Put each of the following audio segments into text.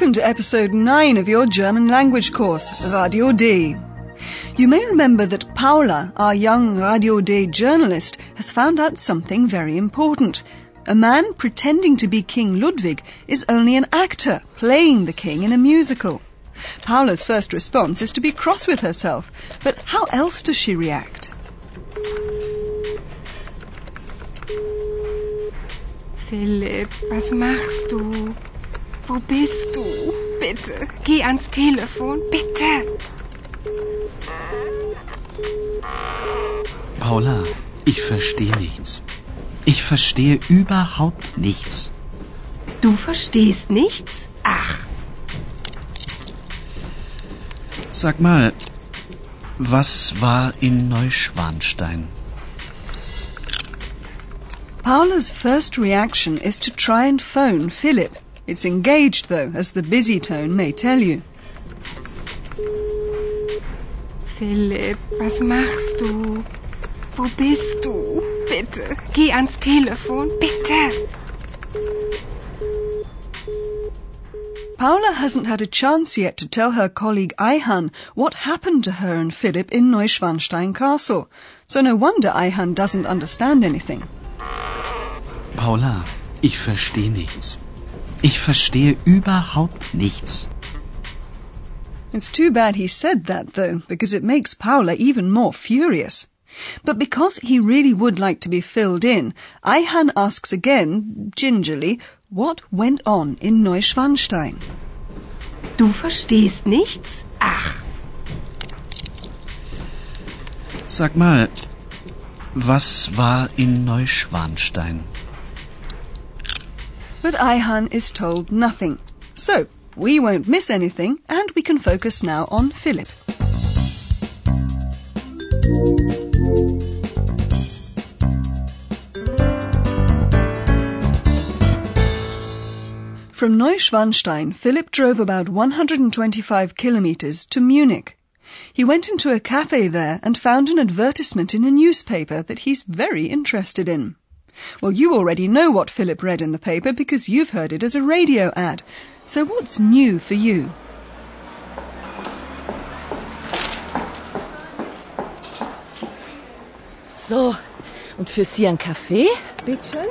Welcome to episode 9 of your German language course, Radio D. You may remember that Paula, our young Radio D journalist, has found out something very important. A man pretending to be King Ludwig is only an actor playing the king in a musical. Paula's first response is to be cross with herself, but how else does she react? Philipp, was machst du? Wo bist du? Bitte, geh ans Telefon, bitte. Paula, ich verstehe nichts. Ich verstehe überhaupt nichts. Du verstehst nichts? Ach, Sag mal, was war in Neuschwanstein? Paula's first reaction is to try and phone Philip. It's engaged, though, as the busy tone may tell you. Philipp, was machst du? Wo bist du? Bitte, geh ans Telefon, bitte. Paula hasn't had a chance yet to tell her colleague Ayhan what happened to her and Philip in Neuschwanstein Castle, so no wonder Ayhan doesn't understand anything. Paula, ich verstehe nichts. Ich verstehe überhaupt nichts. It's too bad he said that, though, because it makes Paula even more furious. But because he really would like to be filled in, Ayhan asks again, gingerly, what went on in Neuschwanstein. Du verstehst nichts? Ach, Sag mal, was war in Neuschwanstein? But Ayhan is told nothing. So, we won't miss anything, and we can focus now on Philip. From Neuschwanstein, Philip drove about 125 kilometers to Munich. He went into a cafe there and found an advertisement in a newspaper that he's very interested in. Well, you already know what Philip read in the paper because you've heard it as a radio ad. So what's new for you? So, und für Sie ein Kaffee? Bitte schön.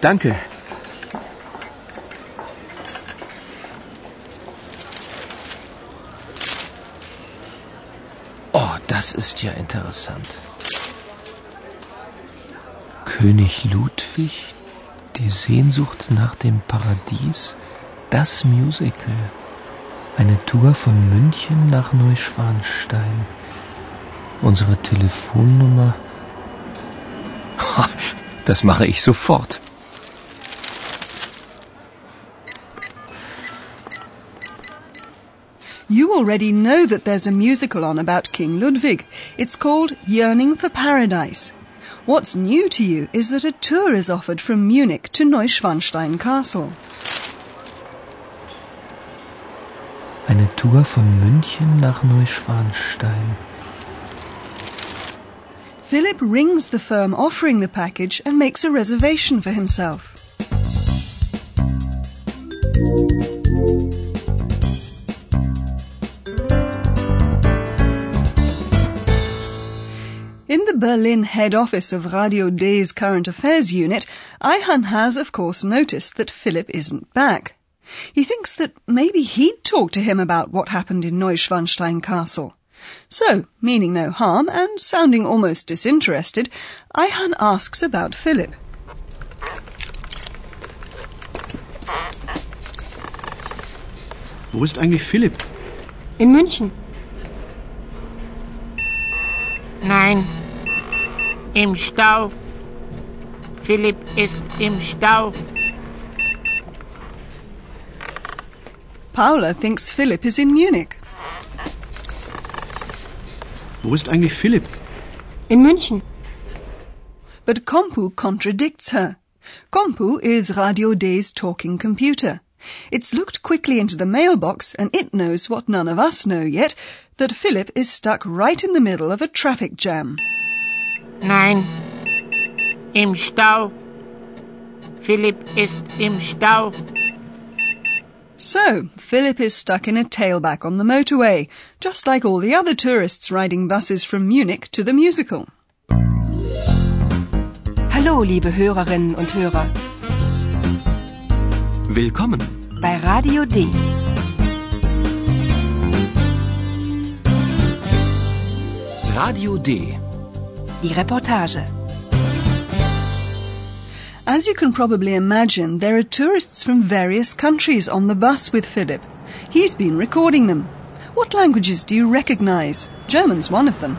Danke. Oh, das ist ja interessant. König Ludwig, die Sehnsucht nach dem Paradies, das Musical. Eine Tour von München nach Neuschwanstein. Unsere Telefonnummer. Das mache ich sofort. You already know that there's a musical on about King Ludwig. It's called Yearning for Paradise. What's new to you is that a tour is offered from Munich to Neuschwanstein Castle. Eine Tour von München nach Neuschwanstein. Philip rings the firm offering the package and makes a reservation for himself. Berlin head office of Radio D's current affairs unit, Ayhan has, of course, noticed that Philip isn't back. He thinks that maybe he'd talk to him about what happened in Neuschwanstein Castle. So, meaning no harm and sounding almost disinterested, Ayhan asks about Philip. Wo ist eigentlich Philipp? in München. Nein, im Stau. Philipp ist im Stau. Paula thinks Philip is in Munich. Wo ist eigentlich Philipp? In München. But Kompu contradicts her. Kompu is Radio D's talking computer. It's looked quickly into the mailbox and it knows what none of us know yet, that Philip is stuck right in the middle of a traffic jam. Nein. Im Stau. Philipp ist im Stau. So, Philip is stuck in a tailback on the motorway, just like all the other tourists riding buses from Munich to the musical. Hallo, liebe Hörerinnen und Hörer. Willkommen. Bei Radio D. Radio D. Die Reportage. As you can probably imagine, there are tourists from various countries on the bus with Philip. He's been recording them. What languages do you recognize? German's one of them.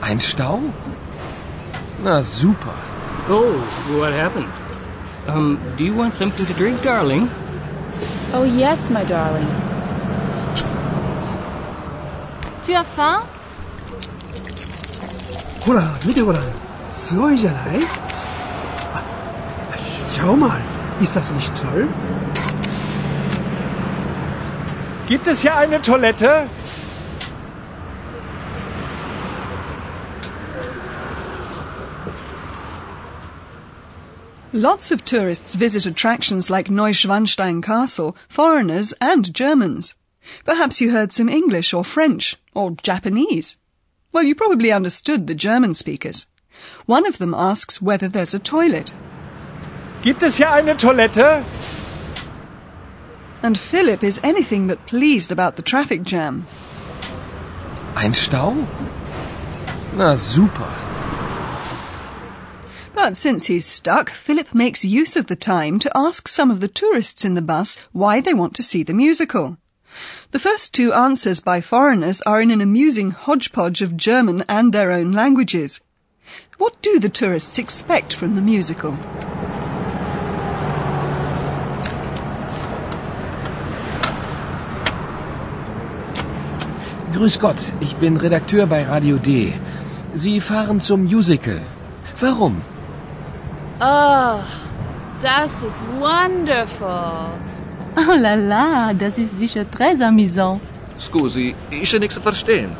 Ein Stau? Na super. Oh, what happened? Um, do you want something to drink, darling? Oh yes, my darling. Tu as faim? ほら、見てごらん。すごいじゃないあ Schau mal, ist das nicht toll? Gibt es hier eine Toilette? Lots of tourists visit attractions like Neuschwanstein Castle, foreigners and Germans. Perhaps you heard some English or French or Japanese. Well, you probably understood the German speakers. One of them asks whether there's a toilet. Gibt es hier eine Toilette? And Philip is anything but pleased about the traffic jam. Ein Stau? Na super. But since he's stuck, Philip makes use of the time to ask some of the tourists in the bus why they want to see the musical. The first two answers by foreigners are in an amusing hodgepodge of German and their own languages. What do the tourists expect from the musical? Grüß Gott, ich bin Redakteur bei Radio D. Sie fahren zum Musical. Warum? Oh, das ist wonderful. Oh la la, das ist sicher très amusant. Scusi, ist ja nichts verstehen.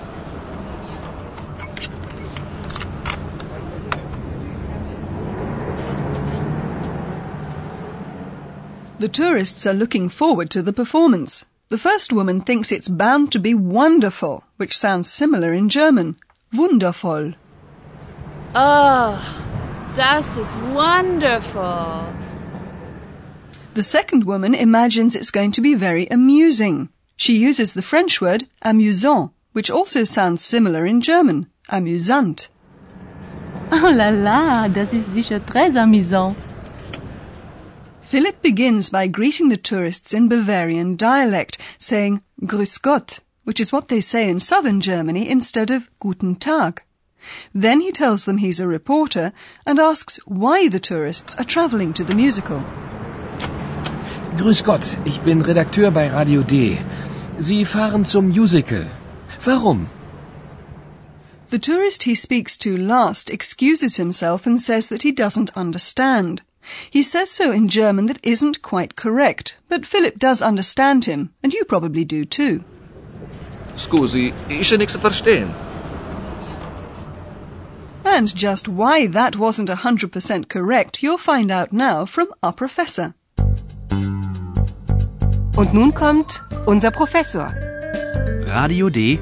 The tourists are looking forward to the performance. The first woman thinks it's bound to be wonderful, which sounds similar in German. Wundervoll. Oh, das ist wonderful. The second woman imagines it's going to be very amusing. She uses the French word amusant, which also sounds similar in German. Amusant. Oh la la, das ist sicher très amusant. Philip begins by greeting the tourists in Bavarian dialect, saying Grüß Gott, which is what they say in southern Germany instead of Guten Tag. Then he tells them he's a reporter and asks why the tourists are travelling to the musical. Grüß Gott, ich bin Redakteur bei Radio D. Sie fahren zum Musical. Warum? The tourist he speaks to last excuses himself and says that he doesn't understand. He says so in German that isn't quite correct, but Philip does understand him, and you probably do too. Scusi, ist ja nichts zu verstehen. And just why that wasn't 100% correct, you'll find out now from our professor. Und nun kommt unser Professor. Radio D.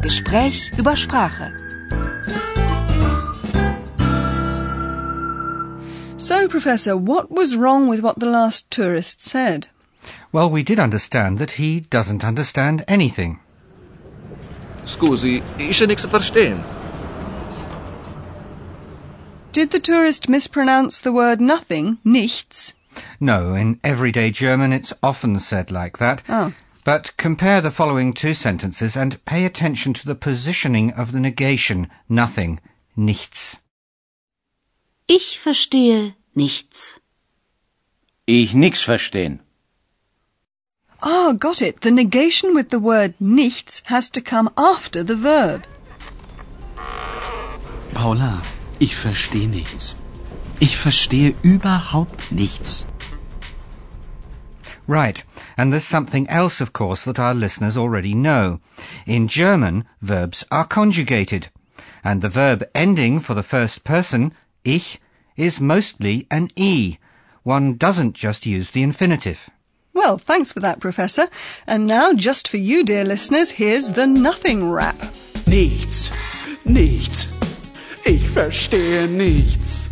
Gespräch über Sprache. So, Professor, what was wrong with what the last tourist said? Well, we did understand that he doesn't understand anything. Scusi, ist ja nichts verstehen. Did the tourist mispronounce the word nothing, nichts? No, in everyday German it's often said like that. Oh. But compare the following two sentences and pay attention to the positioning of the negation, nothing, nichts. Ich verstehe nichts. Ich nix verstehen. Ah, got it. The negation with the word nichts has to come after the verb. Paula, ich verstehe nichts. Ich verstehe überhaupt nichts. Right, and there's something else, of course, that our listeners already know. In German, verbs are conjugated, and the verb ending for the first person, ich, is mostly an e. One doesn't just use the infinitive. Well, thanks for that, Professor. And now, just for you, dear listeners, here's the nothing rap. Nichts, nichts. Ich verstehe nichts.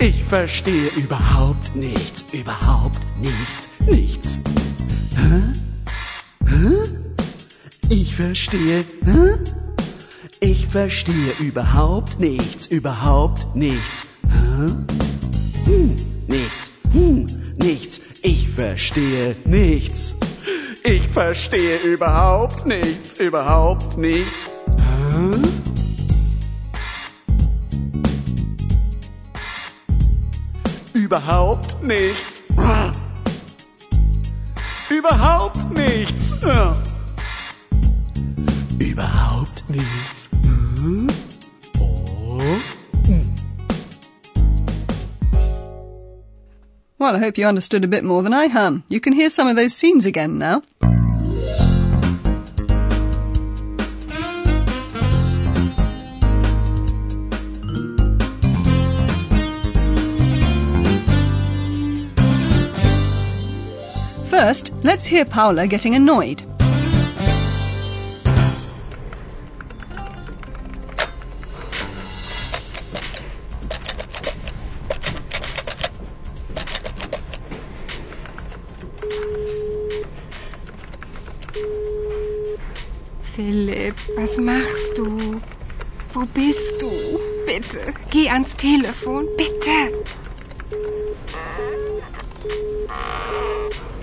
Ich verstehe überhaupt nichts, überhaupt nichts, nichts. Hä? Hä? Ich verstehe, hä? Ich verstehe überhaupt nichts, überhaupt nichts. Hä? Hm, nichts, hm, nichts. Ich verstehe nichts. Ich verstehe überhaupt nichts, überhaupt nichts. Hä? Überhaupt nichts. Überhaupt nichts. Überhaupt nichts. Well, I hope you understood a bit more than I have. You can hear some of those scenes again now. First, let's hear Paula getting annoyed. Philipp, was machst du? Wo bist du? Bitte, geh ans Telefon, bitte.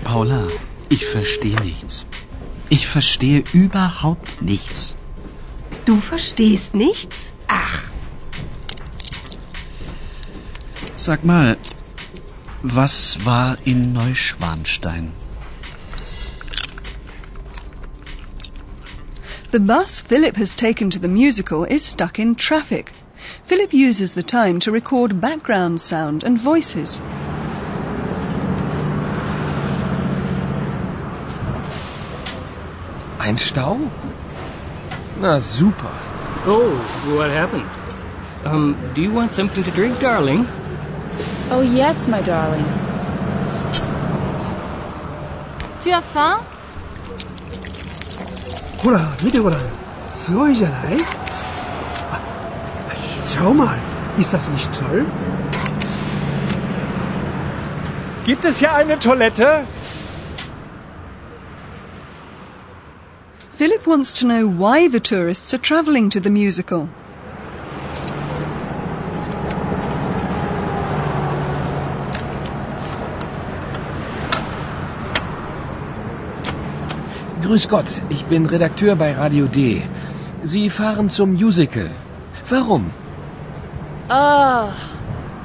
Paula, ich verstehe nichts. Ich verstehe überhaupt nichts. Du verstehst nichts? Ach. Sag mal, was war in Neuschwanstein? The bus Philip has taken to the musical is stuck in traffic. Philip uses the time to record background sound and voices. Ein Stau? Na super. Oh, what happened? Um, do you want something to drink, darling? Oh, yes, my darling. Tu as faim? ほら、見てごらん。すごいじゃないあ Schau mal, ist das nicht toll? Gibt es hier eine Toilette? Philip wants to know why the tourists are travelling to the musical. Grüß Gott, ich bin Redakteur bei Radio D. Sie fahren zum Musical. Warum? Oh,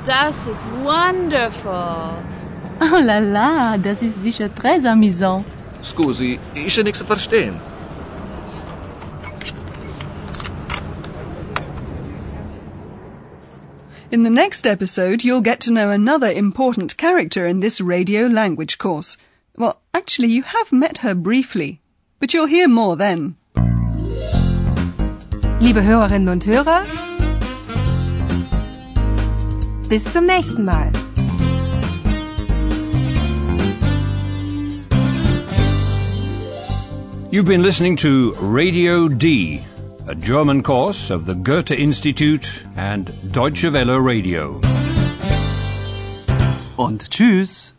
das ist wonderful. Oh la la, das ist sicher très amusant. Scusi, ich nichts verstehen. In the next episode, you'll get to know another important character in this radio language course. Well, actually, you have met her briefly, but you'll hear more then. Liebe Hörerinnen und Hörer, bis zum nächsten Mal. You've been listening to Radio D, a German course of the Goethe Institute and Deutsche Welle Radio. Und tschüss.